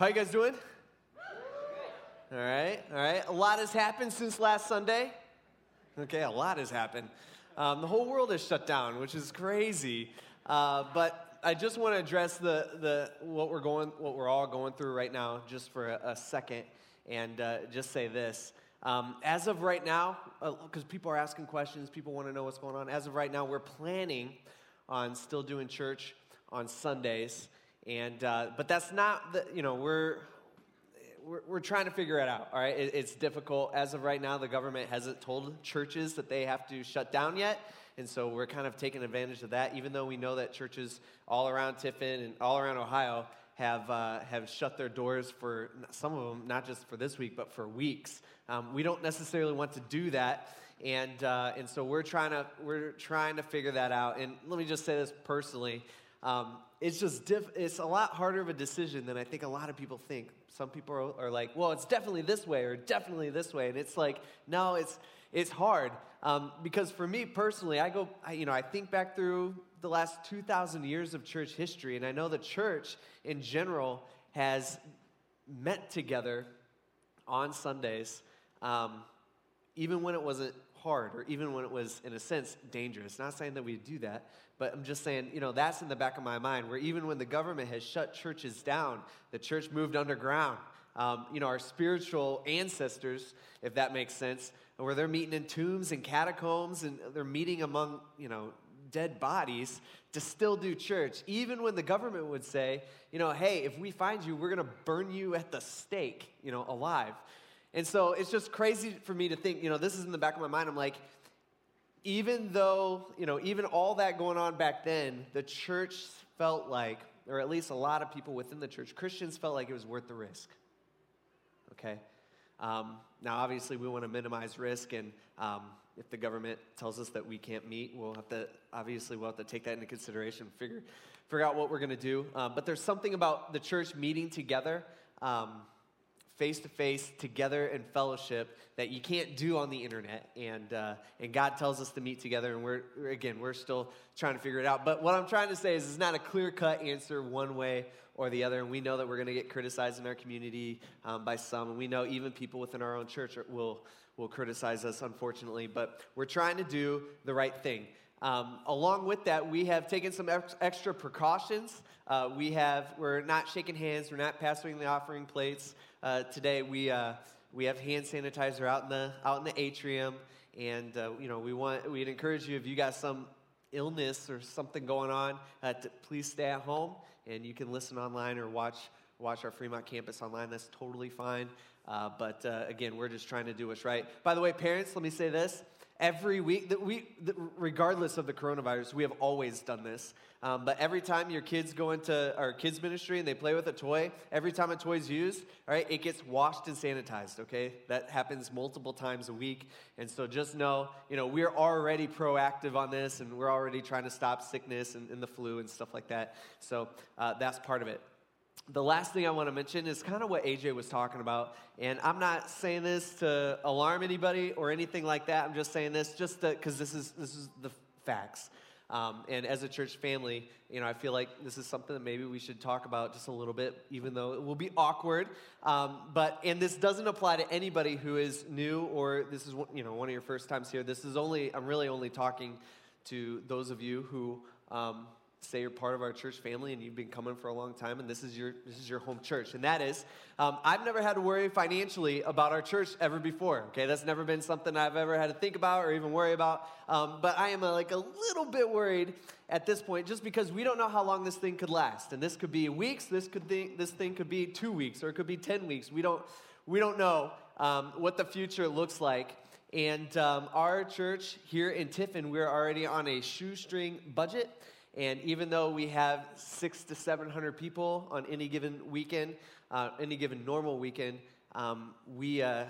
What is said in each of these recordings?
How you guys doing? All right, all right. A lot has happened since last Sunday. Okay, a lot has happened. Um, the whole world is shut down, which is crazy. Uh, but I just want to address the, the what we're going, what we're all going through right now, just for a, a second, and uh, just say this. Um, as of right now, because uh, people are asking questions, people want to know what's going on. As of right now, we're planning on still doing church on Sundays, and uh, but that's not the you know we're we're, we're trying to figure it out, all right? It, it's difficult. As of right now, the government hasn't told churches that they have to shut down yet. And so we're kind of taking advantage of that, even though we know that churches all around Tiffin and all around Ohio have, uh, have shut their doors for some of them, not just for this week, but for weeks. Um, we don't necessarily want to do that. And, uh, and so we're trying, to, we're trying to figure that out. And let me just say this personally. Um, it's just diff- it's a lot harder of a decision than I think a lot of people think. Some people are, are, like, well, it's definitely this way or definitely this way, and it's like, no, it's it's hard um, because for me personally, I go, I, you know, I think back through the last two thousand years of church history, and I know the church in general has met together on Sundays, um, even when it wasn't hard or even when it was, in a sense, dangerous. Not saying that we do that, but I'm just saying, you know, that's in the back of my mind where even when the government has shut churches down, the church moved underground. Um, you know, our spiritual ancestors, if that makes sense, where they're meeting in tombs and catacombs and they're meeting among, you know, dead bodies to still do church, even when the government would say, you know, hey, if we find you, we're going to burn you at the stake, you know, alive. And so it's just crazy for me to think, you know, this is in the back of my mind. I'm like, even though, you know, even all that going on back then, the church felt like, or at least a lot of people within the church, Christians felt like it was worth the risk. Okay? Um, now, obviously, we want to minimize risk, and um, if the government tells us that we can't meet, we'll have to, obviously, we'll have to take that into consideration, figure, figure out what we're going to do. Um, but there's something about the church meeting together um, face to face together in fellowship that you can't do on the internet. And, uh, and God tells us to meet together, and we're, again, we're still trying to figure it out. But what I'm trying to say is it's not a clear cut answer one way or the other. And we know that we're going to get criticized in our community um, by some. And we know even people within our own church will, will criticize us, unfortunately. But we're trying to do the right thing. Um, along with that, we have taken some ex- extra precautions. Uh, we have, we're not shaking hands, we're not passing the offering plates. Uh, today, we, uh, we have hand sanitizer out in the, out in the atrium. And, uh, you know, we want, we'd encourage you if you got some illness or something going on, uh, to please stay at home and you can listen online or watch, watch our Fremont campus online. That's totally fine. Uh, but uh, again, we're just trying to do what's right. By the way, parents, let me say this every week that we regardless of the coronavirus we have always done this. Um, but every time your kids go into our kids ministry and they play with a toy every time a toy is used all right it gets washed and sanitized okay? That happens multiple times a week. And so just know you know we're already proactive on this and we're already trying to stop sickness and, and the flu and stuff like that. So uh, that's part of it the last thing I want to mention is kind of what AJ was talking about. And I'm not saying this to alarm anybody or anything like that. I'm just saying this just because this is, this is the facts. Um, and as a church family, you know, I feel like this is something that maybe we should talk about just a little bit, even though it will be awkward. Um, but and this doesn't apply to anybody who is new or this is you know one of your first times here. This is only I'm really only talking to those of you who um, say you're part of our church family and you've been coming for a long time and this is your this is your home church. And that is um, i've never had to worry financially about our church ever before okay? That's never been something i've ever had to think about or even worry about. Um, but i am a, like a little bit worried at this point just because we don't know how long this thing could last. And this could be weeks this could be, this thing could be two weeks or it could be 10 weeks. We don't we don't know um, what the future looks like. And um, our church here in tiffin we're already on a shoestring budget and even though we have six to 700 people on any given weekend, uh, any given normal weekend, um, we, uh,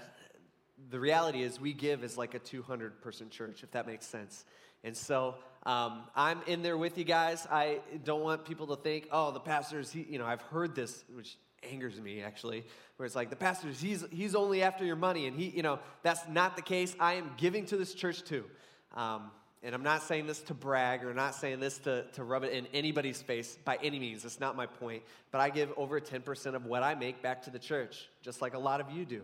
the reality is we give as like a 200 person church, if that makes sense. And so um, I'm in there with you guys. I don't want people to think, oh, the pastor's, he, you know, I've heard this, which angers me actually, where it's like the pastor's, he's, he's only after your money. And he, you know, that's not the case. I am giving to this church too. Um, and I'm not saying this to brag or not saying this to, to rub it in anybody's face by any means. That's not my point. But I give over 10% of what I make back to the church, just like a lot of you do.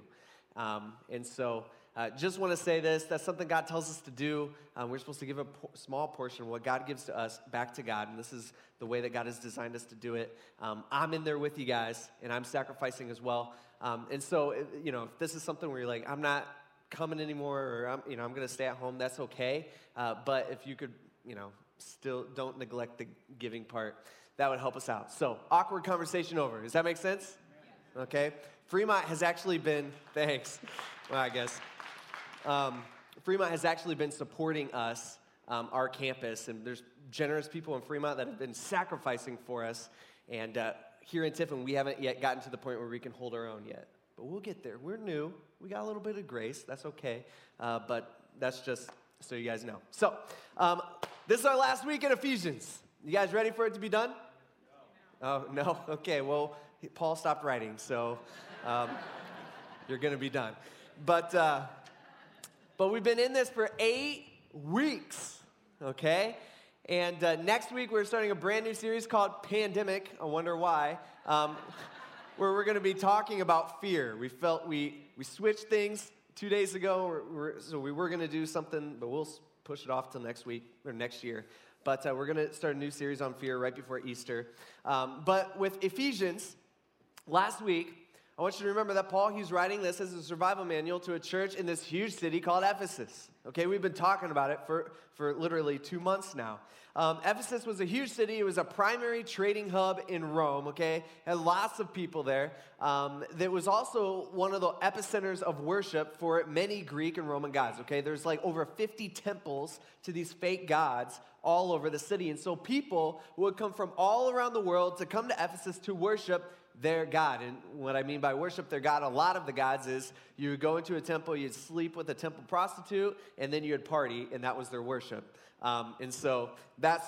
Um, and so, uh, just want to say this that's something God tells us to do. Um, we're supposed to give a po- small portion of what God gives to us back to God. And this is the way that God has designed us to do it. Um, I'm in there with you guys, and I'm sacrificing as well. Um, and so, you know, if this is something where you're like, I'm not coming anymore or I'm, you know, I'm going to stay at home, that's okay. Uh, but if you could, you know, still don't neglect the giving part, that would help us out. So, awkward conversation over. Does that make sense? Okay. Fremont has actually been, thanks, well, I guess. Um, Fremont has actually been supporting us, um, our campus, and there's generous people in Fremont that have been sacrificing for us. And uh, here in Tiffin, we haven't yet gotten to the point where we can hold our own yet. But we'll get there. We're new. We got a little bit of grace. That's okay. Uh, but that's just so you guys know. So, um, this is our last week in Ephesians. You guys ready for it to be done? Oh, no? Okay, well, Paul stopped writing, so um, you're going to be done. But, uh, but we've been in this for eight weeks, okay? And uh, next week, we're starting a brand new series called Pandemic. I wonder why. Um, where we're going to be talking about fear. We felt we, we switched things two days ago, we're, we're, so we were going to do something, but we'll push it off till next week or next year. But uh, we're going to start a new series on fear right before Easter. Um, but with Ephesians, last week, I want you to remember that Paul, he's writing this as a survival manual to a church in this huge city called Ephesus. Okay, we've been talking about it for, for literally two months now. Um, Ephesus was a huge city. It was a primary trading hub in Rome, okay? Had lots of people there. Um, was also one of the epicenters of worship for many Greek and Roman gods, okay? There's like over 50 temples to these fake gods all over the city. And so people would come from all around the world to come to Ephesus to worship their God. And what I mean by worship their God, a lot of the gods is you would go into a temple, you'd sleep with a temple prostitute, and then you'd party, and that was their worship. Um, and so that's,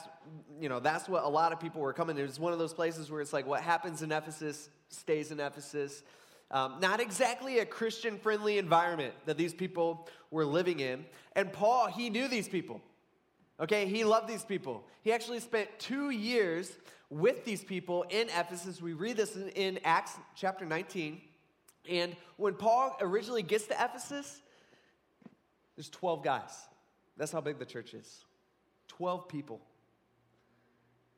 you know, that's what a lot of people were coming. It was one of those places where it's like what happens in Ephesus stays in Ephesus. Um, not exactly a Christian friendly environment that these people were living in. And Paul, he knew these people. Okay, he loved these people. He actually spent two years with these people in Ephesus. We read this in, in Acts chapter 19. And when Paul originally gets to Ephesus, there's 12 guys. That's how big the church is. 12 people.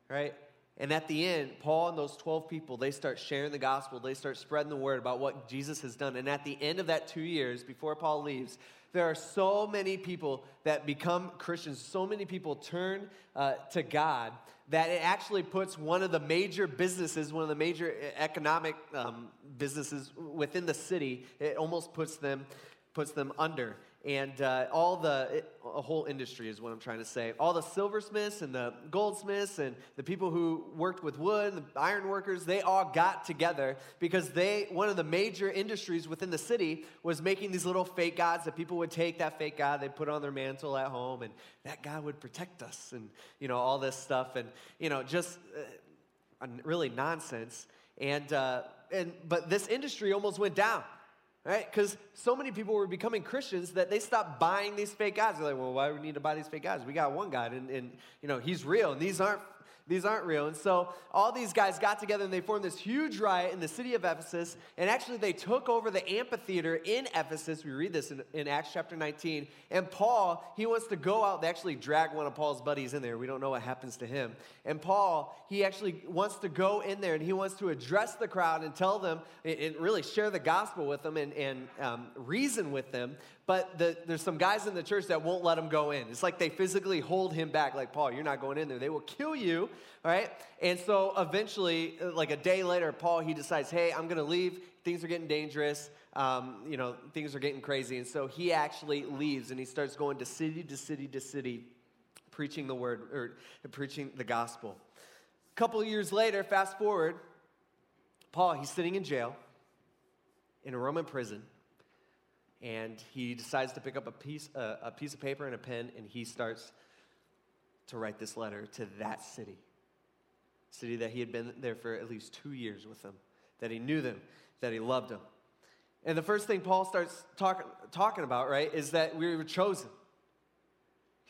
Right? And at the end, Paul and those 12 people, they start sharing the gospel. They start spreading the word about what Jesus has done. And at the end of that two years, before Paul leaves, there are so many people that become Christians, so many people turn uh, to God that it actually puts one of the major businesses, one of the major economic um, businesses within the city, it almost puts them, puts them under and uh, all the it, a whole industry is what i'm trying to say. All the silversmiths and the goldsmiths and the people who worked with wood the iron workers they all got together because they one of the major industries within the city was making these little fake gods that people would take that fake god they'd put on their mantle at home and that god would protect us and you know all this stuff and you know just uh, really nonsense. And uh, and but this industry almost went down right? Because so many people were becoming Christians that they stopped buying these fake gods. They're like, well, why do we need to buy these fake gods? We got one God, and, and you know, he's real, and these aren't these aren't real. And so all these guys got together and they formed this huge riot in the city of Ephesus. And actually, they took over the amphitheater in Ephesus. We read this in, in, Acts chapter 19. And Paul, he wants to go out. They actually drag one of Paul's buddies in there. We don't know what happens to him. And Paul, he actually wants to go in there and he wants to address the crowd and tell them and really share the gospel with them and, and um, reason with them but the, there's some guys in the church that won't let him go in. It's like they physically hold him back, like, Paul, you're not going in there. They will kill you, right? And so eventually, uh, like a day later, Paul, he decides, hey, I'm going to leave. Things are getting dangerous. Um, you know, things are getting crazy. And so he actually leaves and he starts going to city to city to city, preaching the word or preaching the gospel. A couple years later, fast forward, Paul, he's sitting in jail in a Roman prison and he decides to pick up a piece, uh, a piece of paper and a pen, and he starts to write this letter to that city. City that he had been there for at least two years with them, that he knew them, that he loved them. And the first thing Paul starts talk, talking about, right, is that we were chosen.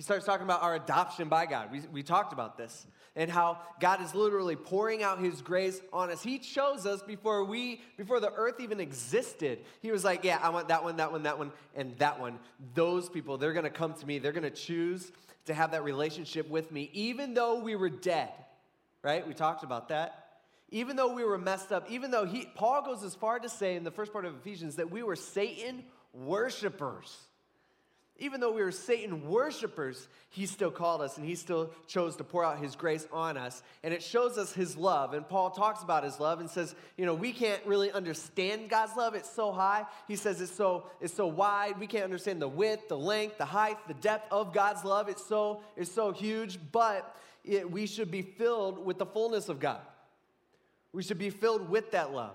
He starts talking about our adoption by God. We, we talked about this and how God is literally pouring out his grace on us. He chose us before we before the earth even existed. He was like, "Yeah, I want that one, that one, that one, and that one. Those people, they're going to come to me. They're going to choose to have that relationship with me even though we were dead." Right? We talked about that. Even though we were messed up, even though he Paul goes as far to say in the first part of Ephesians that we were Satan worshipers even though we were Satan worshipers, he still called us and he still chose to pour out his grace on us. And it shows us his love. And Paul talks about his love and says, you know, we can't really understand God's love. It's so high. He says it's so, it's so wide. We can't understand the width, the length, the height, the depth of God's love. It's so, it's so huge, but it, we should be filled with the fullness of God. We should be filled with that love.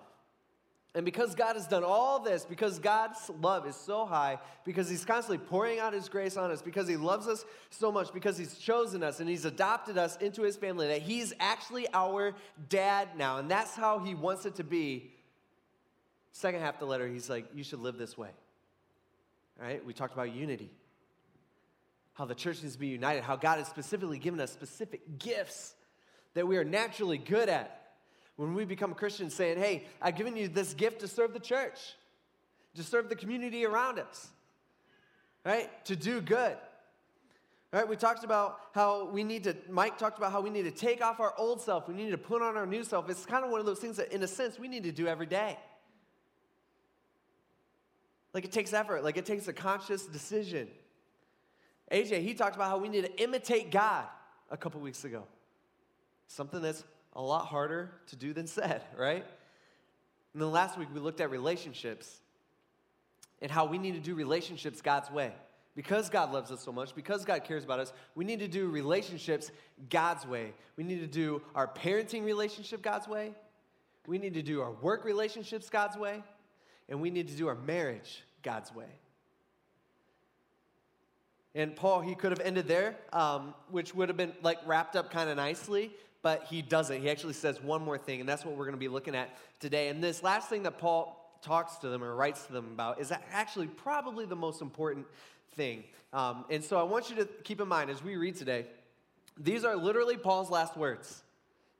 And because God has done all this, because God's love is so high, because He's constantly pouring out His grace on us, because He loves us so much, because He's chosen us and He's adopted us into His family, that He's actually our dad now. And that's how He wants it to be. Second half of the letter, He's like, You should live this way. All right? We talked about unity, how the church needs to be united, how God has specifically given us specific gifts that we are naturally good at when we become Christians saying, hey, I've given you this gift to serve the church, to serve the community around us, right? To do good. Right? We talked about how we need to, Mike talked about how we need to take off our old self. We need to put on our new self. It's kind of one of those things that, in a sense, we need to do every day. Like it takes effort, like it takes a conscious decision. AJ, he talked about how we need to imitate God a couple weeks ago. Something that's a lot harder to do than said, right? And then last week we looked at relationships and how we need to do relationships God's way. Because God loves us so much, because God cares about us, we need to do relationships God's way. We need to do our parenting relationship God's way. We need to do our work relationships God's way. And we need to do our marriage God's way. And Paul, he could have ended there, um, which would have been like wrapped up kind of nicely but he doesn't. He actually says one more thing, and that's what we're going to be looking at today. And this last thing that Paul talks to them or writes to them about is actually probably the most important thing. Um, and so I want you to keep in mind as we read today, these are literally Paul's last words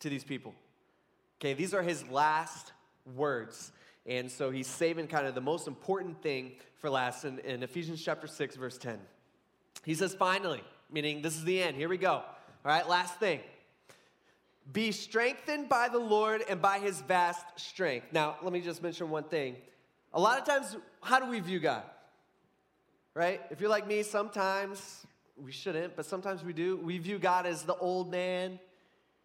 to these people. Okay, these are his last words. And so he's saving kind of the most important thing for last in, in Ephesians chapter 6, verse 10. He says, finally, meaning this is the end. Here we go. All right, last thing. Be strengthened by the Lord and by his vast strength. Now, let me just mention one thing. A lot of times, how do we view God? Right? If you're like me, sometimes we shouldn't, but sometimes we do. We view God as the old man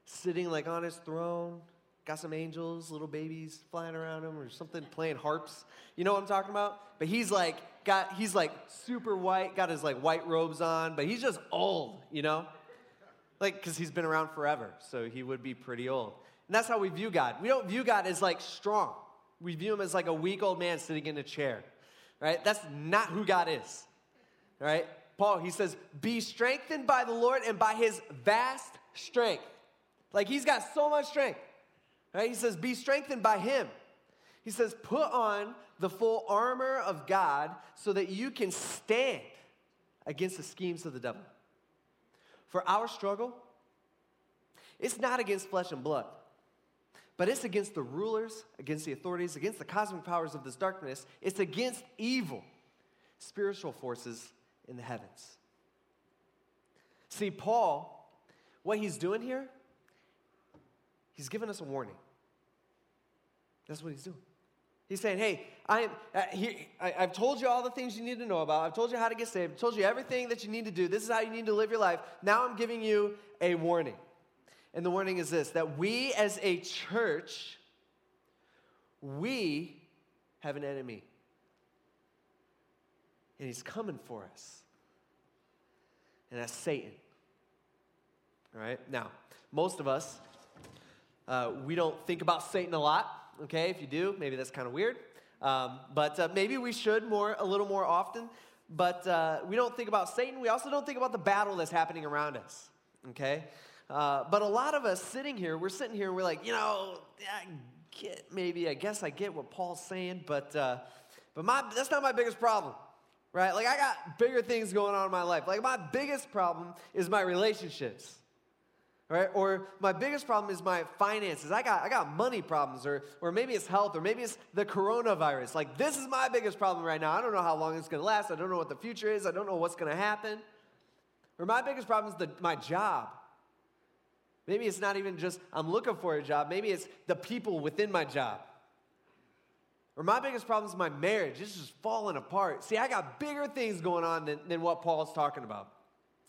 sitting like on his throne, got some angels, little babies flying around him or something, playing harps. You know what I'm talking about? But he's like, got, he's like super white, got his like white robes on, but he's just old, you know? Like, because he's been around forever, so he would be pretty old. And that's how we view God. We don't view God as like strong. We view him as like a weak old man sitting in a chair, right? That's not who God is, right? Paul, he says, be strengthened by the Lord and by his vast strength. Like he's got so much strength, right? He says, be strengthened by him. He says, put on the full armor of God so that you can stand against the schemes of the devil. For our struggle, it's not against flesh and blood, but it's against the rulers, against the authorities, against the cosmic powers of this darkness. It's against evil, spiritual forces in the heavens. See, Paul, what he's doing here, he's giving us a warning. That's what he's doing. He's saying, hey, I, uh, he, I, have told you all the things you need to know about. I've told you how to get saved. I've told you everything that you need to do. This is how you need to live your life. Now I'm giving you a warning. And the warning is this that we as a church, we have an enemy. And he's coming for us. And that's Satan. All right? Now, most of us, uh, we don't think about Satan a lot okay? If you do, maybe that's kind of weird. Um, but uh, maybe we should more, a little more often. But uh, we don't think about Satan. We also don't think about the battle that's happening around us, okay? Uh, but a lot of us sitting here, we're sitting here and we're like, you know, I get maybe, I guess I get what Paul's saying, but, uh, but my, that's not my biggest problem. right? Like, I got bigger things going on in my life. Like, my biggest problem is my relationships. Right? Or my biggest problem is my finances. I got, I got money problems, or, or maybe it's health, or maybe it's the coronavirus. Like, this is my biggest problem right now. I don't know how long it's gonna last. I don't know what the future is. I don't know what's gonna happen. Or my biggest problem is the, my job. Maybe it's not even just I'm looking for a job, maybe it's the people within my job. Or my biggest problem is my marriage. It's just falling apart. See, I got bigger things going on than, than what Paul's talking about.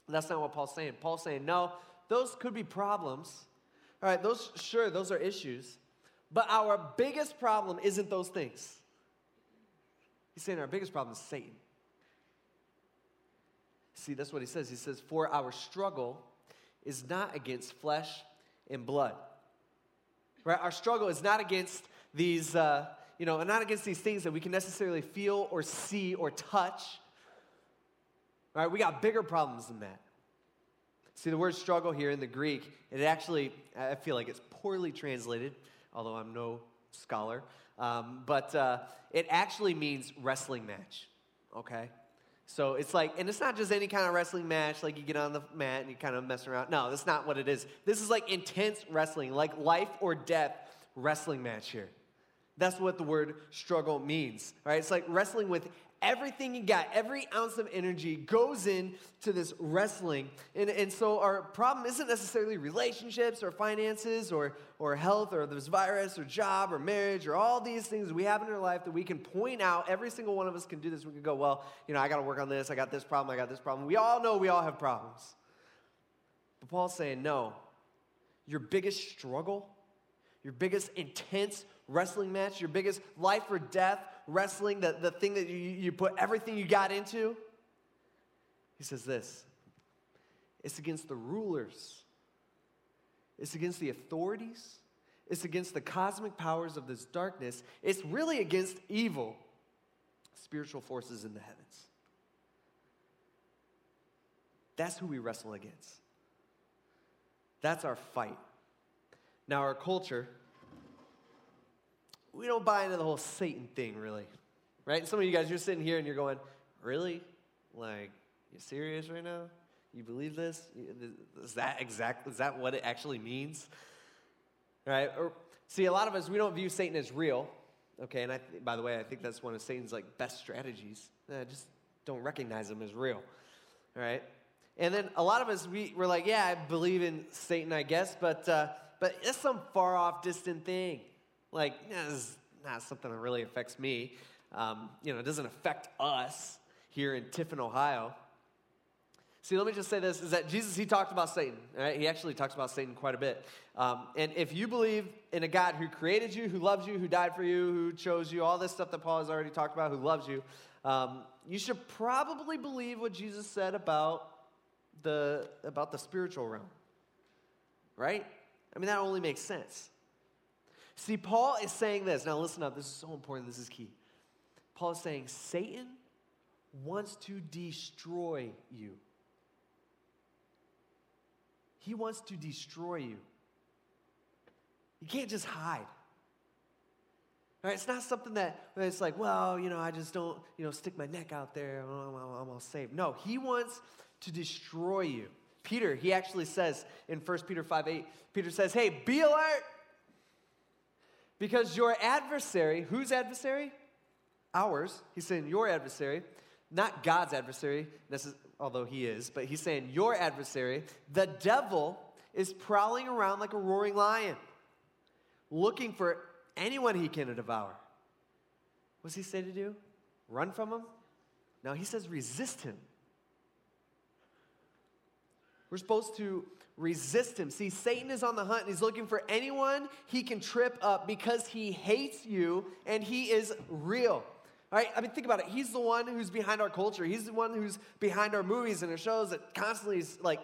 That's not what Paul's saying. Paul's saying, no, those could be problems. All right, those, sure, those are issues. But our biggest problem isn't those things. He's saying our biggest problem is Satan. See, that's what he says. He says, For our struggle is not against flesh and blood. Right? Our struggle is not against these, uh, you know, not against these things that we can necessarily feel or see or touch. Right? We got bigger problems than that. See, the word struggle here in the Greek, it actually, I feel like it's poorly translated, although I'm no scholar. Um, but uh, it actually means wrestling match, okay? So it's like, and it's not just any kind of wrestling match, like you get on the mat and you kind of mess around. No, that's not what it is. This is like intense wrestling, like life or death wrestling match here. That's what the word struggle means, right? It's like wrestling with everything you got, every ounce of energy goes into this wrestling. And, and so our problem isn't necessarily relationships or finances or, or health or this virus or job or marriage or all these things we have in our life that we can point out. Every single one of us can do this. We can go, well, you know, I got to work on this. I got this problem. I got this problem. We all know we all have problems. But Paul's saying, no, your biggest struggle, your biggest intense wrestling match, your biggest life or death wrestling, the, the thing that you, you put everything you got into? He says this it's against the rulers, it's against the authorities, it's against the cosmic powers of this darkness, it's really against evil spiritual forces in the heavens. That's who we wrestle against. That's our fight. Now, our culture, we don't buy into the whole Satan thing, really. Right? Some of you guys, you're sitting here and you're going, really? Like, you serious right now? You believe this? Is that exact? Is that what it actually means? Right? Or, see, a lot of us we don't view Satan as real. Okay, and I, by the way, I think that's one of Satan's like best strategies. I just don't recognize him as real. All right. And then a lot of us we, we're like, yeah, I believe in Satan, I guess, but uh, but it's some far off, distant thing. Like, this is not something that really affects me. Um, you know, it doesn't affect us here in Tiffin, Ohio. See, let me just say this is that Jesus, he talked about Satan, right? He actually talks about Satan quite a bit. Um, and if you believe in a God who created you, who loves you, who died for you, who chose you, all this stuff that Paul has already talked about, who loves you, um, you should probably believe what Jesus said about the, about the spiritual realm, right? I mean, that only makes sense. See, Paul is saying this. Now, listen up. This is so important. This is key. Paul is saying Satan wants to destroy you. He wants to destroy you. You can't just hide. Right? It's not something that it's like, well, you know, I just don't, you know, stick my neck out there. I'm, I'm, all safe. No, he wants to destroy you. Peter, he actually says in 1 Peter 5 8, Peter says, hey, be alert because your adversary, whose adversary? Ours. He's saying your adversary, not God's adversary, although he is, but he's saying your adversary, the devil, is prowling around like a roaring lion, looking for anyone he can devour. What's he say to do? Run from him? No, he says resist him. We're supposed to resist him. See, Satan is on the hunt and he's looking for anyone he can trip up because he hates you and he is real. All right, I mean, think about it. He's the one who's behind our culture. He's the one who's behind our movies and our shows that constantly is like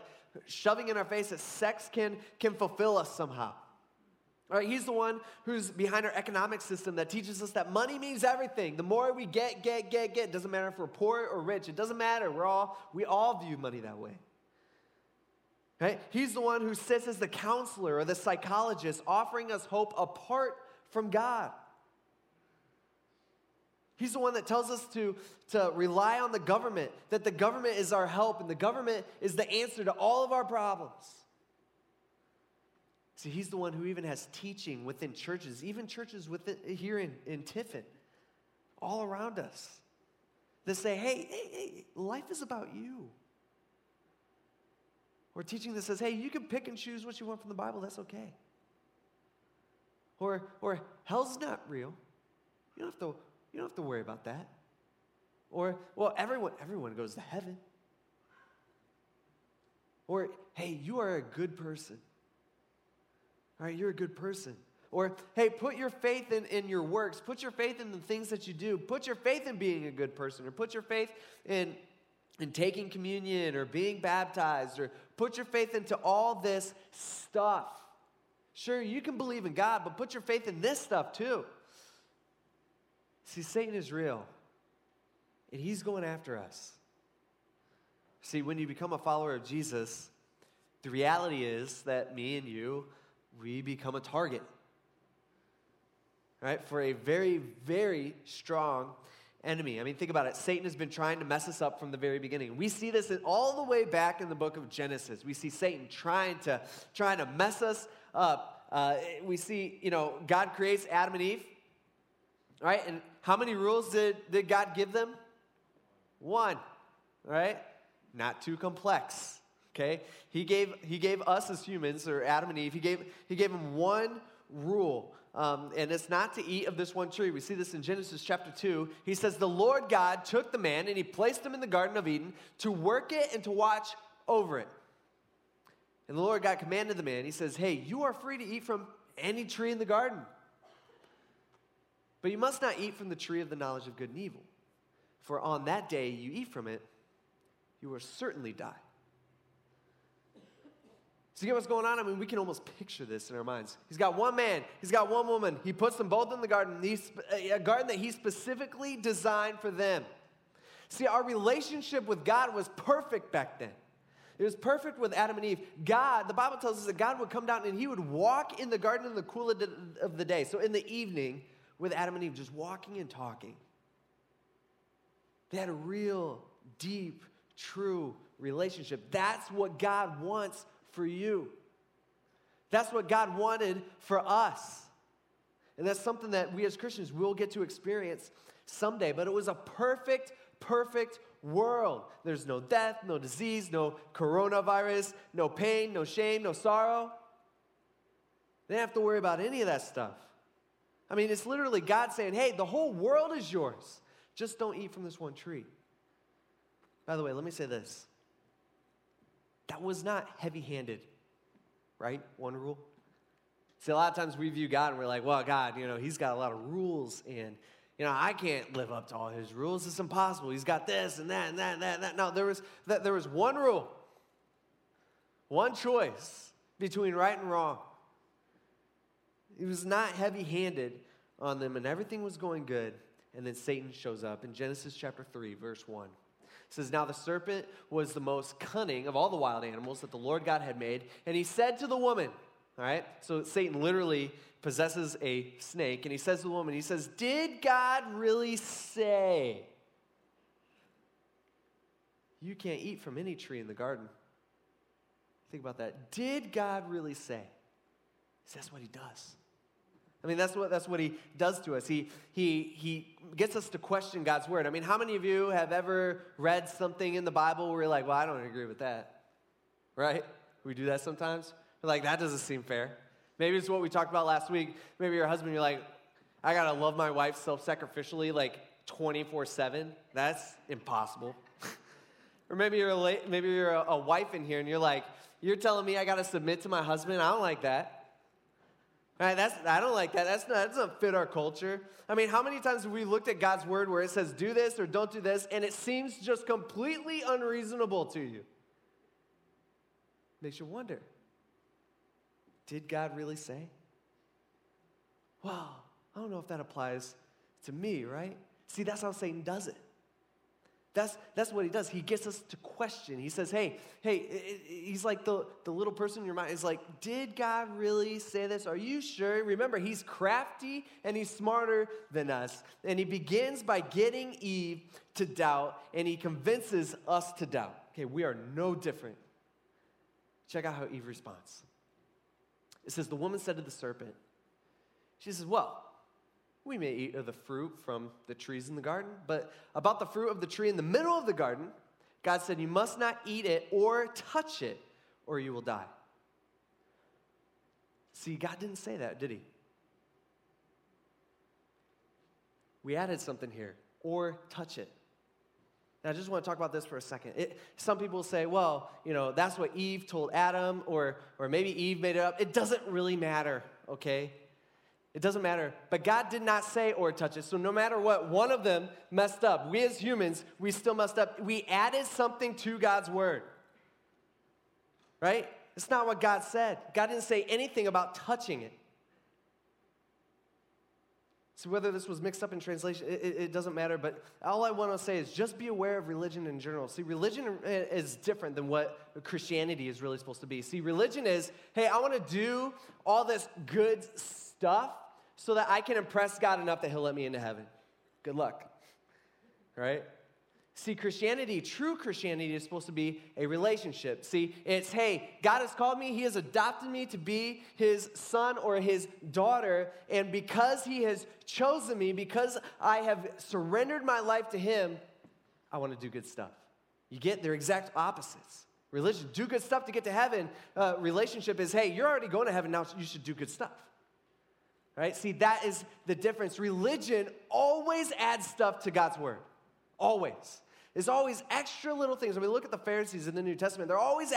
shoving in our face that sex can, can fulfill us somehow. All right, he's the one who's behind our economic system that teaches us that money means everything. The more we get, get, get, get, doesn't matter if we're poor or rich. It doesn't matter. We're all, we all view money that way. He's the one who sits as the counselor or the psychologist, offering us hope apart from God. He's the one that tells us to, to rely on the government, that the government is our help and the government is the answer to all of our problems. See, he's the one who even has teaching within churches, even churches within, here in, in Tiffin, all around us, that say, hey, hey, hey, life is about you. Or teaching that says, hey, you can pick and choose what you want from the Bible, that's okay. Or, or hell's not real. You don't have to, you don't have to worry about that. Or, well, everyone, everyone goes to heaven. Or, hey, you are a good person. All right, you're a good person. Or, hey, put your faith in, in your works. Put your faith in the things that you do. Put your faith in being a good person. Or put your faith in, in taking communion or being baptized. Or put your faith into all this stuff. Sure, you can believe in God, but put your faith in this stuff too. See, Satan is real, and he's going after us. See, when you become a follower of Jesus, the reality is that me and you, we become a target, right? For a very, very strong enemy. I mean, think about it. Satan has been trying to mess us up from the very beginning. We see this all the way back in the book of Genesis. We see Satan trying to trying to mess us up. Uh, we see, you know, God creates Adam and Eve, right? And how many rules did, did God give them? One, right? Not too complex okay? He gave, he gave us as humans, or Adam and Eve, he gave, he gave them one rule. Um, and it's not to eat of this one tree. We see this in Genesis chapter 2. He says, The Lord God took the man and he placed him in the Garden of Eden to work it and to watch over it. And the Lord God commanded the man, He says, Hey, you are free to eat from any tree in the garden. But you must not eat from the tree of the knowledge of good and evil. For on that day you eat from it, you will certainly die. So you get what's going on? I mean, we can almost picture this in our minds. He's got one man, he's got one woman. He puts them both in the garden, uh, a garden that he specifically designed for them. See, our relationship with God was perfect back then. It was perfect with Adam and Eve. God, the Bible tells us that God would come down and he would walk in the garden in the cool of the day. So in the evening, with Adam and Eve, just walking and talking. They had a real, deep, true relationship. That's what God wants for you. That's what God wanted for us. And that's something that we as Christians will get to experience someday. But it was a perfect, perfect world. There's no death, no disease, no coronavirus, no pain, no shame, no sorrow. They didn't have to worry about any of that stuff. I mean, it's literally God saying, hey, the whole world is yours. Just don't eat from this one tree. By the way, let me say this that was not heavy handed, right? One rule. See, a lot of times we view God and we're like, well, God, you know, He's got a lot of rules and, you know, I can't live up to all His rules. It's impossible. He's got this and that and that and that. And that. No, there was, that, there was one rule, one choice between right and wrong. He was not heavy handed on them and everything was going good. And then Satan shows up in Genesis chapter 3, verse 1. It says, Now the serpent was the most cunning of all the wild animals that the Lord God had made. And he said to the woman, All right, so Satan literally possesses a snake. And he says to the woman, He says, Did God really say, You can't eat from any tree in the garden? Think about that. Did God really say? That's what he does. I mean, that's what, that's what he does to us. He, he, he gets us to question God's word. I mean, how many of you have ever read something in the Bible where you're like, well, I don't agree with that? Right? We do that sometimes. We're like, that doesn't seem fair. Maybe it's what we talked about last week. Maybe your husband, you're like, I gotta love my wife self sacrificially, like 24 7. That's impossible. or maybe you're, a maybe you're a, a wife in here and you're like, you're telling me I gotta submit to my husband? I don't like that. Right, that's, I don't like that. That's not, that doesn't fit our culture. I mean, how many times have we looked at God's word where it says do this or don't do this, and it seems just completely unreasonable to you? Makes you wonder did God really say? Well, I don't know if that applies to me, right? See, that's how Satan does it. That's, that's what he does. He gets us to question. He says, hey, hey, he's like the, the little person in your mind. is like, did God really say this? Are you sure? Remember, he's crafty and he's smarter than us. And he begins by getting Eve to doubt, and he convinces us to doubt. Okay, we are no different. Check out how Eve responds. It says, The woman said to the serpent, She says, Well, we may eat of the fruit from the trees in the garden, but about the fruit of the tree in the middle of the garden, God said, You must not eat it or touch it, or you will die. See, God didn't say that, did He? We added something here, or touch it. Now, I just want to talk about this for a second. It, some people say, well, you know, that's what Eve told Adam, or, or maybe Eve made it up. It doesn't really matter, okay? It doesn't matter. But God did not say or touch it. So no matter what, one of them messed up. We as humans, we still messed up. We added something to God's word. Right? It's not what God said. God didn't say anything about touching it. So whether this was mixed up in translation, it, it, doesn't matter. But all I want to say is just be aware of religion in general. See, religion is different than what Christianity is really supposed to be. See, religion is, hey, I want to do all this good stuff so that I can impress God enough that He'll let me into heaven. Good luck. Right? See, Christianity, true Christianity, is supposed to be a relationship. See, it's, hey, God has called me, He has adopted me to be His son or His daughter, and because He has chosen me, because I have surrendered my life to Him, I want to do good stuff. You get, they're exact opposites. Religion, do good stuff to get to heaven. Uh, relationship is, hey, you're already going to heaven, now you should do good stuff. Right? See, that is the difference. Religion always adds stuff to God's word. Always. There's always extra little things. When we look at the Pharisees in the New Testament, they're always,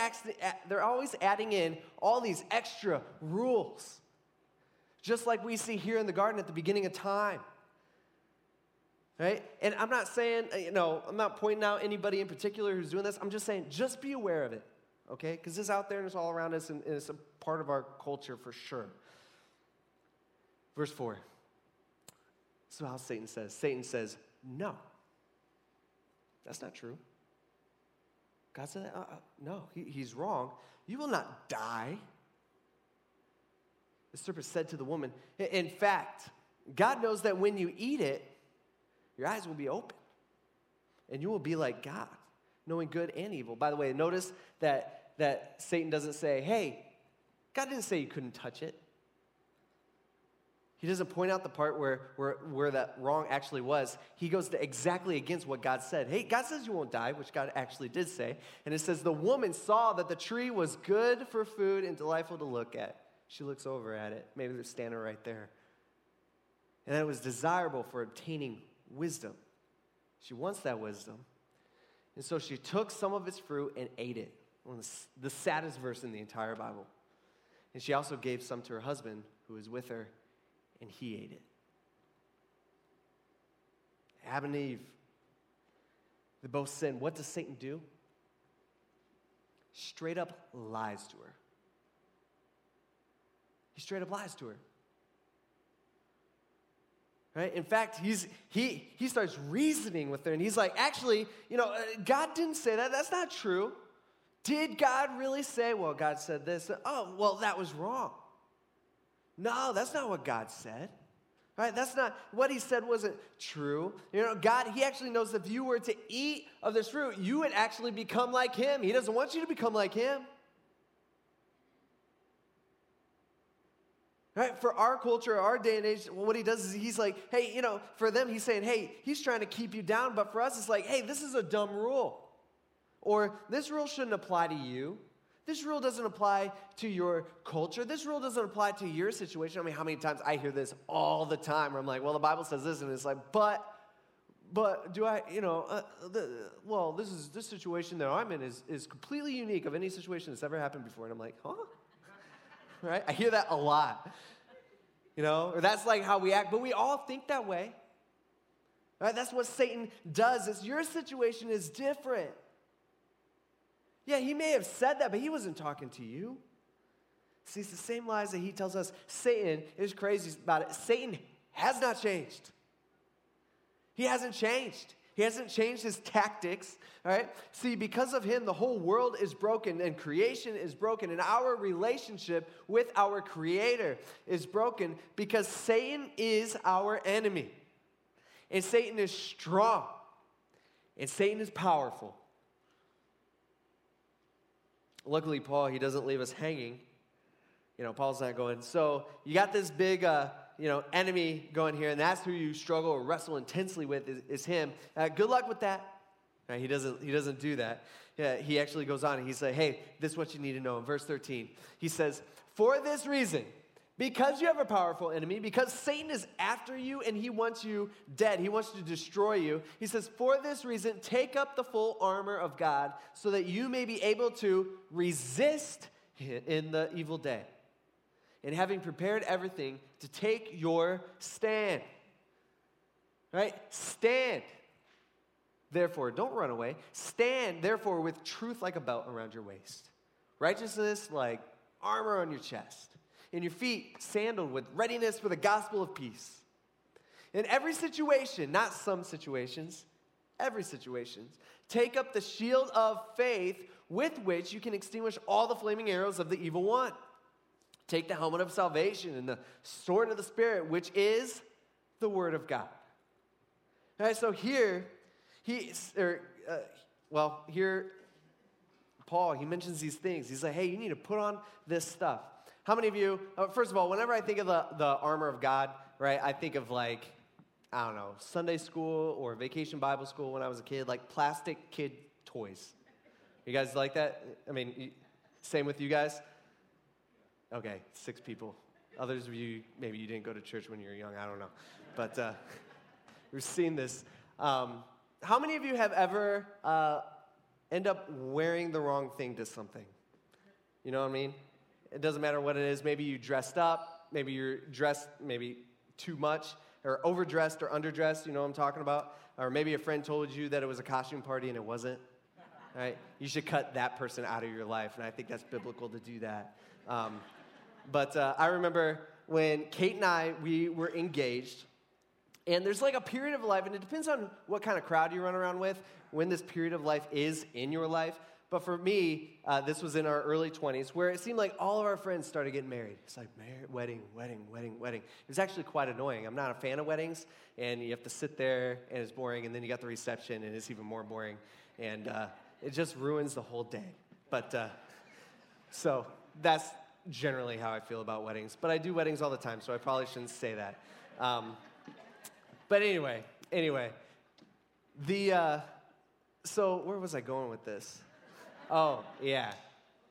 they're always adding in all these extra rules. Just like we see here in the garden at the beginning of time. Right? And I'm not saying, uh, you know, I'm not pointing out anybody in particular who's doing this. I'm just saying, just be aware of it, okay? Because it's out there and it's all around us and it's a part of our culture for sure. Verse 4. So how Satan says. Satan says, no. That's not true. God said, uh, uh, no, he, he's wrong. You will not die. The serpent said to the woman, in fact, God knows that when you eat it, your eyes will be open and you will be like God, knowing good and evil. By the way, notice that, that Satan doesn't say, hey, God didn't say you couldn't touch it. He doesn't point out the part where, where, where that wrong actually was. He goes exactly against what God said. Hey, God says you won't die, which God actually did say. And it says, The woman saw that the tree was good for food and delightful to look at. She looks over at it. Maybe they're standing right there. And that it was desirable for obtaining wisdom. She wants that wisdom. And so she took some of its fruit and ate it. One the saddest verse in the entire Bible. And she also gave some to her husband who was with her and he ate it. Adam and Eve, they both sinned. What does Satan do? Straight up lies to her. He straight up lies to her. Right? In fact, he's, he, he starts reasoning with her and he's like, actually, you know, uh, God didn't say that. That's not true. Did God really say, well, God said this? Oh, well, that was wrong. No, that's not what God said. Right? That's not what he said wasn't true. You know, God, he actually knows if you were to eat of this fruit, you would actually become like him. He doesn't want you to become like him. Right? For our culture, our day and age, what he does is he's like, hey, you know, for them, he's saying, hey, he's trying to keep you down. But for us, it's like, hey, this is a dumb rule. Or this rule shouldn't apply to you. This rule doesn't apply to your culture. This rule doesn't apply to your situation. I mean, how many times I hear this all the time where I'm like, well, the Bible says this, and it's like, but, but do I, you know, uh, the, well, this is this situation that I'm in is, is completely unique of any situation that's ever happened before. And I'm like, huh? right? I hear that a lot. You know, or that's like how we act, but we all think that way. Right? That's what Satan does. Is your situation is different. Yeah, he may have said that, but he wasn't talking to you. See, it's the same lies that he tells us. Satan is crazy about it. Satan has not changed. He hasn't changed. He hasn't changed his tactics, all right? See, because of him, the whole world is broken and creation is broken, and our relationship with our Creator is broken because Satan is our enemy. And Satan is strong, and Satan is powerful. Luckily, Paul, he doesn't leave us hanging. You know, Paul's not going, so you got this big, uh, you know, enemy going here, and that's who you struggle or wrestle intensely with is, is him. Uh, good luck with that. Right, he, doesn't, he doesn't do that. Yeah, he actually goes on and he says, hey, this is what you need to know. In verse 13, he says, for this reason, because you have a powerful enemy, because Satan is after you and he wants you dead, he wants to destroy you. He says, For this reason, take up the full armor of God so that you may be able to resist in the evil day and having prepared everything to take your stand. Right? Stand. Therefore, don't run away. Stand, therefore, with truth like a belt around your waist, righteousness like armor on your chest, and your feet sandaled with readiness for the gospel of peace. In every situation, not some situations, every situation, take up the shield of faith with which you can extinguish all the flaming arrows of the evil one. Take the helmet of salvation and the sword of the Spirit, which is the Word of God. All right, so here, he, or, uh, well, here, Paul, he mentions these things. He's like, hey, you need to put on this stuff. How many of you, uh, first of all, whenever I think of the, the armor of God, right, I think of like, I don't know, Sunday school or vacation Bible school when I was a kid, like plastic kid toys. You guys like that? I mean, same with you guys? Okay, six people. Others of you, maybe you didn't go to church when you were young, I don't know. But uh, we've seen this. Um, how many of you have ever uh, end up wearing the wrong thing to something? You know what I mean? It doesn't matter what it is. Maybe you dressed up, maybe you're dressed maybe too much, or overdressed or underdressed, you know what I'm talking about? Or maybe a friend told you that it was a costume party and it wasn't. Right? You should cut that person out of your life, and I think that's biblical to do that. Um, but uh, I remember when Kate and I, we were engaged, and there's like a period of life, and it depends on what kind of crowd you run around with, when this period of life is in your life. But for me, uh, this was in our early 20s, where it seemed like all of our friends started getting married. It's like married, wedding, wedding, wedding, wedding. It was actually quite annoying. I'm not a fan of weddings, and you have to sit there, and it's boring, and then you got the reception, and it's even more boring, and uh, it just ruins the whole day. But uh, so that's generally how I feel about weddings, but I do weddings all the time, so I probably shouldn't say that. Um, but anyway, anyway, the uh, so where was I going with this? Oh yeah,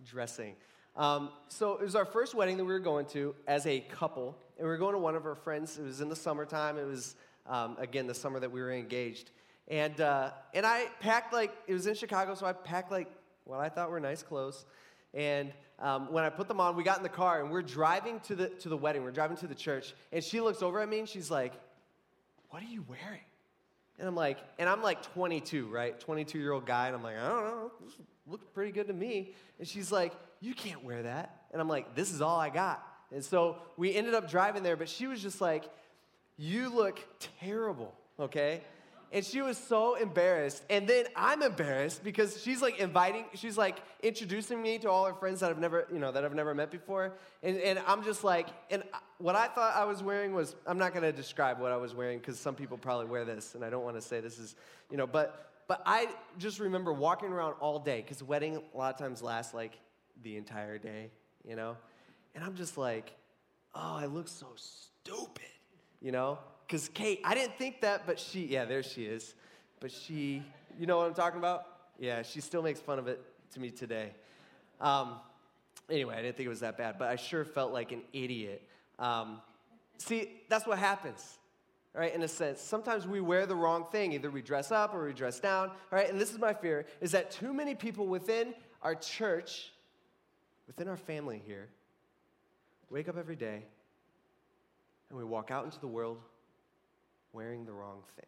dressing. Um, so it was our first wedding that we were going to as a couple, and we were going to one of our friends. It was in the summertime. It was um, again the summer that we were engaged, and uh, and I packed like it was in Chicago, so I packed like what I thought were nice clothes. And um, when I put them on, we got in the car and we're driving to the, to the wedding. We're driving to the church. And she looks over at me and she's like, What are you wearing? And I'm like, and I'm like 22, right? 22 year old guy. And I'm like, I don't know. This looks pretty good to me. And she's like, You can't wear that. And I'm like, This is all I got. And so we ended up driving there, but she was just like, You look terrible, okay? and she was so embarrassed. And then I'm embarrassed because she's like inviting, she's like introducing me to all her friends that I've never, you know, that I've never met before. And, and I'm just like, and what I thought I was wearing was, I'm not going to describe what I was wearing because some people probably wear this, and I don't want to say this is, you know, but, but I just remember walking around all day because wedding a lot of times lasts like the entire day, you know? And I'm just like, oh, I look so stupid, you know? Because Kate, I didn't think that, but she, yeah, there she is. But she, you know what I'm talking about? Yeah, she still makes fun of it to me today. Um, anyway, I didn't think it was that bad, but I sure felt like an idiot. Um, see, that's what happens, right? In a sense, sometimes we wear the wrong thing. Either we dress up or we dress down, right? And this is my fear: is that too many people within our church, within our family here, wake up every day and we walk out into the world wearing the wrong thing.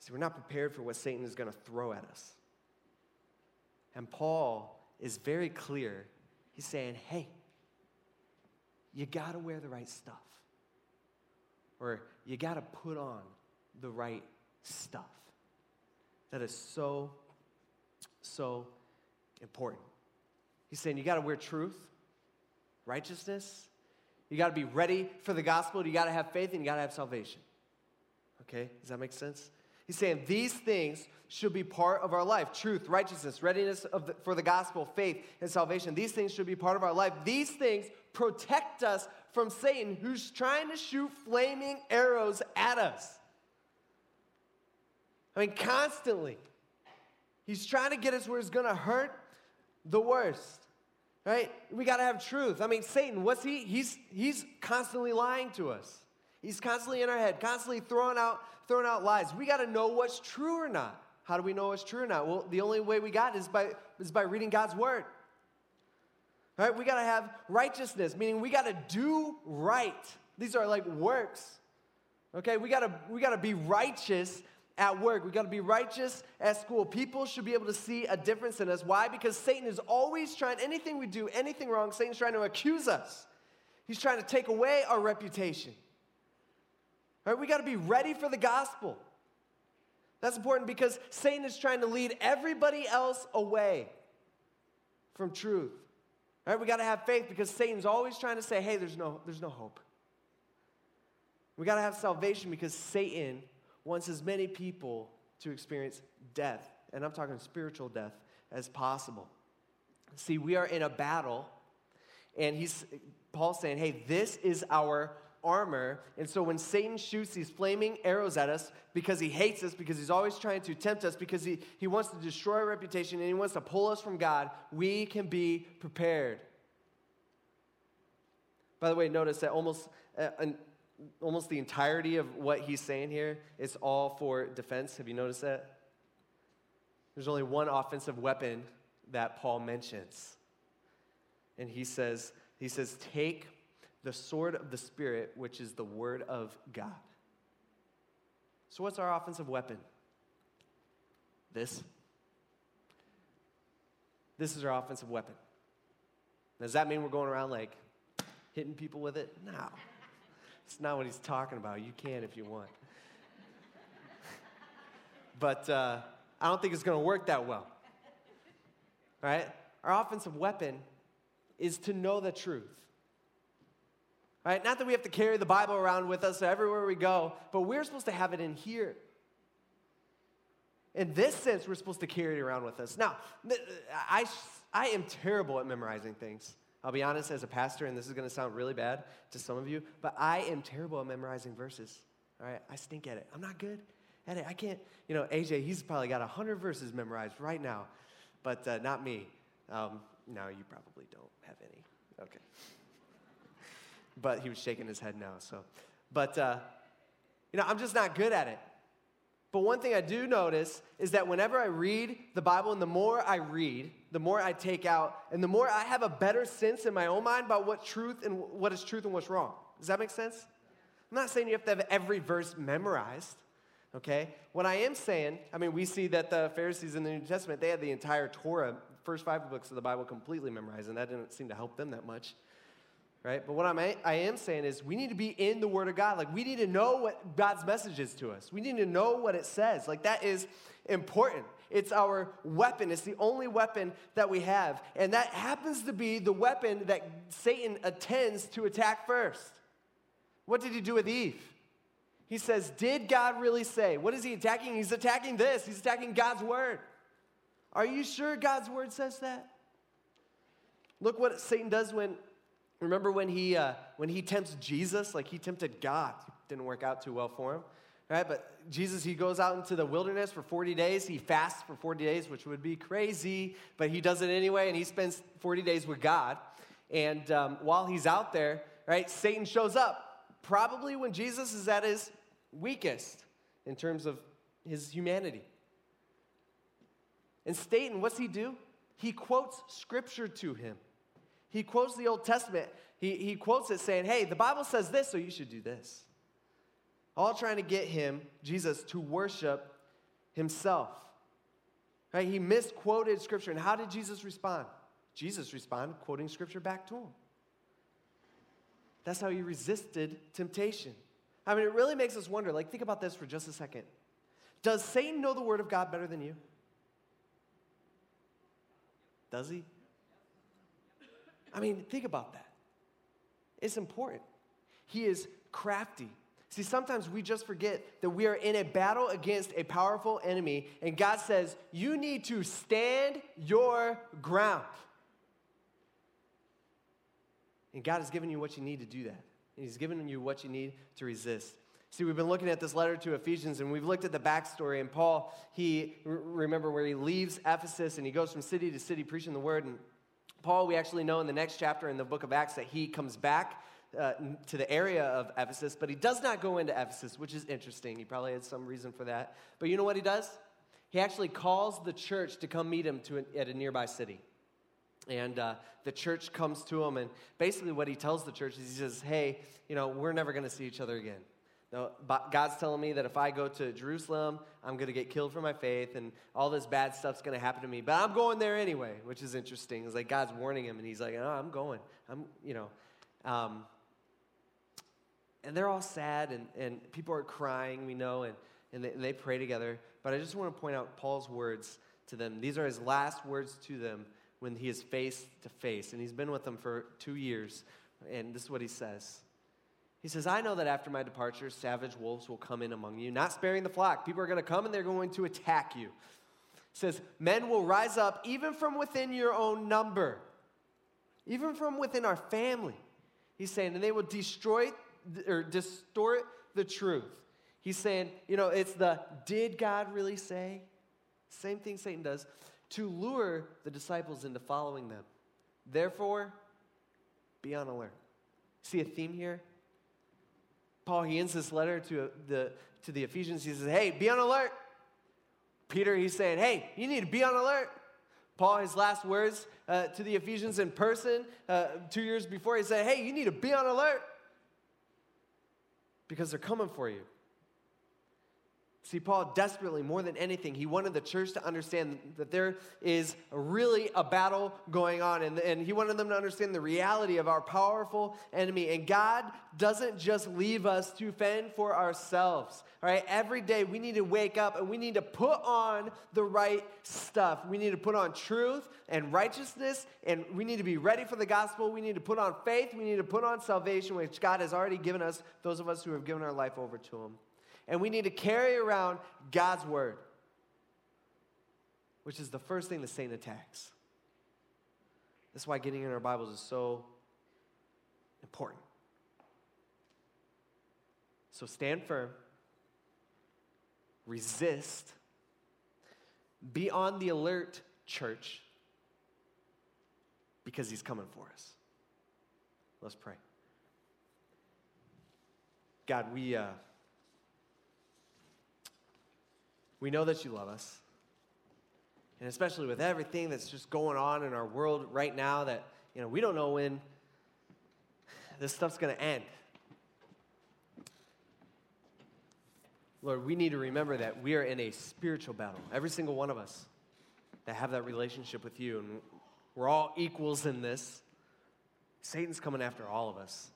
See, we're not prepared for what Satan is going to throw at us. And Paul is very clear. He's saying, hey, you got to wear the right stuff. or you got to put on the right stuff. That is so, so important. He's saying you got to wear truth, righteousness. You got to be ready for the gospel. You got to have faith and you got to have salvation. Okay? Does that make sense? He's saying these things should be part of our life truth, righteousness, readiness the, for the gospel, faith, and salvation. These things should be part of our life. These things protect us from Satan, who's trying to shoot flaming arrows at us. I mean, constantly. He's trying to get us where it's going to hurt the worst. Right? We got to have truth. I mean, Satan, what's he? He's, he's constantly lying to us. He's constantly in our head, constantly throwing out, throwing out lies. We got to know what's true or not. How do we know what's true or not? Well, the only way we got is by, is by reading God's word. Right? We got to have righteousness, meaning we got to do right. These are like works. Okay? We got to we got to be righteous at work. We got to be righteous at school. People should be able to see a difference in us. Why? Because Satan is always trying, anything we do, anything wrong, Satan's trying to accuse us. He's trying to take away our reputation. Right? We got to be ready for the gospel. That's important because Satan is trying to lead everybody else away from truth. Right? We got to have faith because Satan's always trying to say, "Hey, there's no there's no hope." We got to have salvation because Satan wants as many people to experience death, and I'm talking spiritual death, as possible. See, we are in a battle, and he's Paul's saying, hey, this is our armor. And so when Satan shoots these flaming arrows at us because he hates us, because he's always trying to tempt us, because he, he wants to destroy our reputation and he wants to pull us from God, we can be prepared. By the way, notice that almost uh, an, almost the entirety of what he's saying here is all for defense. Have you noticed that? There's only one offensive weapon that Paul mentions. And he says, he says, take the sword of the Spirit, which is the word of God. So, what's our offensive weapon? This. This is our offensive weapon. Does that mean we're going around like hitting people with it? No. It's not what he's talking about. You can if you want. but uh, I don't think it's going to work that well. Right? Our offensive weapon is to know the truth. Right? Not that we have to carry the Bible around with us everywhere we go, but we're supposed to have it in here. In this sense, we're supposed to carry it around with us. Now, I, I am terrible at memorizing things. I'll be honest, as a pastor, and this is going to sound really bad to some of you, but I am terrible at memorizing verses. All right, I stink at it. I'm not good at it. I can't, you know, AJ, he's probably got 100 verses memorized right now, but uh, not me. Um, no, you probably don't have any. Okay. But he was shaking his head no, so. But, uh, you know, I'm just not good at it. But one thing I do notice is that whenever I read the Bible, and the more I read, the more I take out, and the more I have a better sense in my own mind about what truth and what is truth and what's wrong. Does that make sense? I'm not saying you have to have every verse memorized, okay? What I am saying, I mean, we see that the Pharisees in the New Testament, they had the entire Torah, first five books of the Bible completely memorized, and that didn't seem to help them that much right? But what I'm, I am saying is we need to be in the Word of God. Like, we need to know what God's message is to us. We need to know what it says. Like, that is important. It's our weapon. It's the only weapon that we have. And that happens to be the weapon that Satan attends to attack first. What did he do with Eve? He says, Did God really say? What is he attacking? He's attacking this. He's attacking God's word. Are you sure God's word says that? Look what Satan does when Remember when he, uh, when he tempts Jesus? Like he tempted God. Didn't work out too well for him. Right? But Jesus, he goes out into the wilderness for 40 days. He fasts for 40 days, which would be crazy, but he does it anyway, and he spends 40 days with God. And um, while he's out there, right, Satan shows up, probably when Jesus is at his weakest in terms of his humanity. And Satan, what's he do? He quotes scripture to him. He quotes the Old Testament. He, he quotes it saying, hey, the Bible says this, so you should do this. All trying to get him, Jesus, to worship himself. Right? He misquoted scripture. And how did Jesus respond? Jesus responded, quoting scripture back to him. That's how he resisted temptation. I mean, it really makes us wonder. Like, think about this for just a second. Does Satan know the Word of God better than you? Does he? I mean, think about that. It's important. He is crafty. See, sometimes we just forget that we are in a battle against a powerful enemy, and God says, You need to stand your ground. And God has given you what you need to do that. And He's given you what you need to resist. See, we've been looking at this letter to Ephesians, and we've looked at the backstory. And Paul, he remember where he leaves Ephesus and he goes from city to city preaching the word. And Paul, we actually know in the next chapter in the book of Acts that he comes back uh, to the area of Ephesus, but he does not go into Ephesus, which is interesting. He probably had some reason for that. But you know what he does? He actually calls the church to come meet him to a, at a nearby city. And uh, the church comes to him, and basically what he tells the church is he says, Hey, you know, we're never going to see each other again. Now, God's telling me that if I go to Jerusalem, I'm going to get killed for my faith and all this bad stuff's going to happen to me. But I'm going there anyway, which is interesting. It's like God's warning him, and he's like, oh, I'm going. I'm, you know. Um, and they're all sad, and, and people are crying, we know, and, and they, and they pray together. But I just want to point out Paul's words to them. These are his last words to them when he is face to face. And he's been with them for two years. And this is what he says. He says, I know that after my departure, savage wolves will come in among you, not sparing the flock. People are going to come and they're going to attack you. He says, Men will rise up even from within your own number, even from within our family. He's saying, and they will destroy or distort the truth. He's saying, you know, it's the did God really say? Same thing Satan does to lure the disciples into following them. Therefore, be on alert. See a theme here? Paul, he ends this letter to the, to the Ephesians. He says, Hey, be on alert. Peter, he's saying, Hey, you need to be on alert. Paul, his last words uh, to the Ephesians in person uh, two years before, he said, Hey, you need to be on alert because they're coming for you. See, Paul desperately, more than anything, he wanted the church to understand that there is really a battle going on. And, and he wanted them to understand the reality of our powerful enemy. And God doesn't just leave us to fend for ourselves. All right, every day we need to wake up and we need to put on the right stuff. We need to put on truth and righteousness, and we need to be ready for the gospel. We need to put on faith. We need to put on salvation, which God has already given us, those of us who have given our life over to Him and we need to carry around God's word, which is the first thing the Satan attacks. That's why getting in our Bibles is so important. So stand firm, resist, be on the alert, church, because he's coming for us. Let's pray. God, we. Uh, We know that you love us. And especially with everything that's just going on in our world right now, that, you know, we don't know when this stuff's going to end. Lord, we need to remember that we are in a spiritual battle, every single one of us that have that relationship with you. And we're all equals in this. Satan's coming after all of us.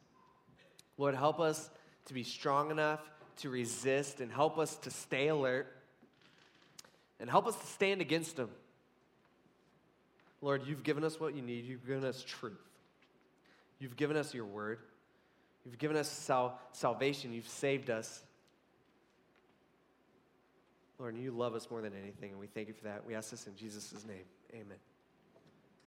Lord, help us to be strong enough to resist and help us to stay alert and help us to stand against them. Lord, you've given us what you need. You've given us truth. You've given us your word. You've given us sal- salvation. You've saved us. Lord, you love us more than anything, and we thank you for that. We ask this in Jesus' name. Amen.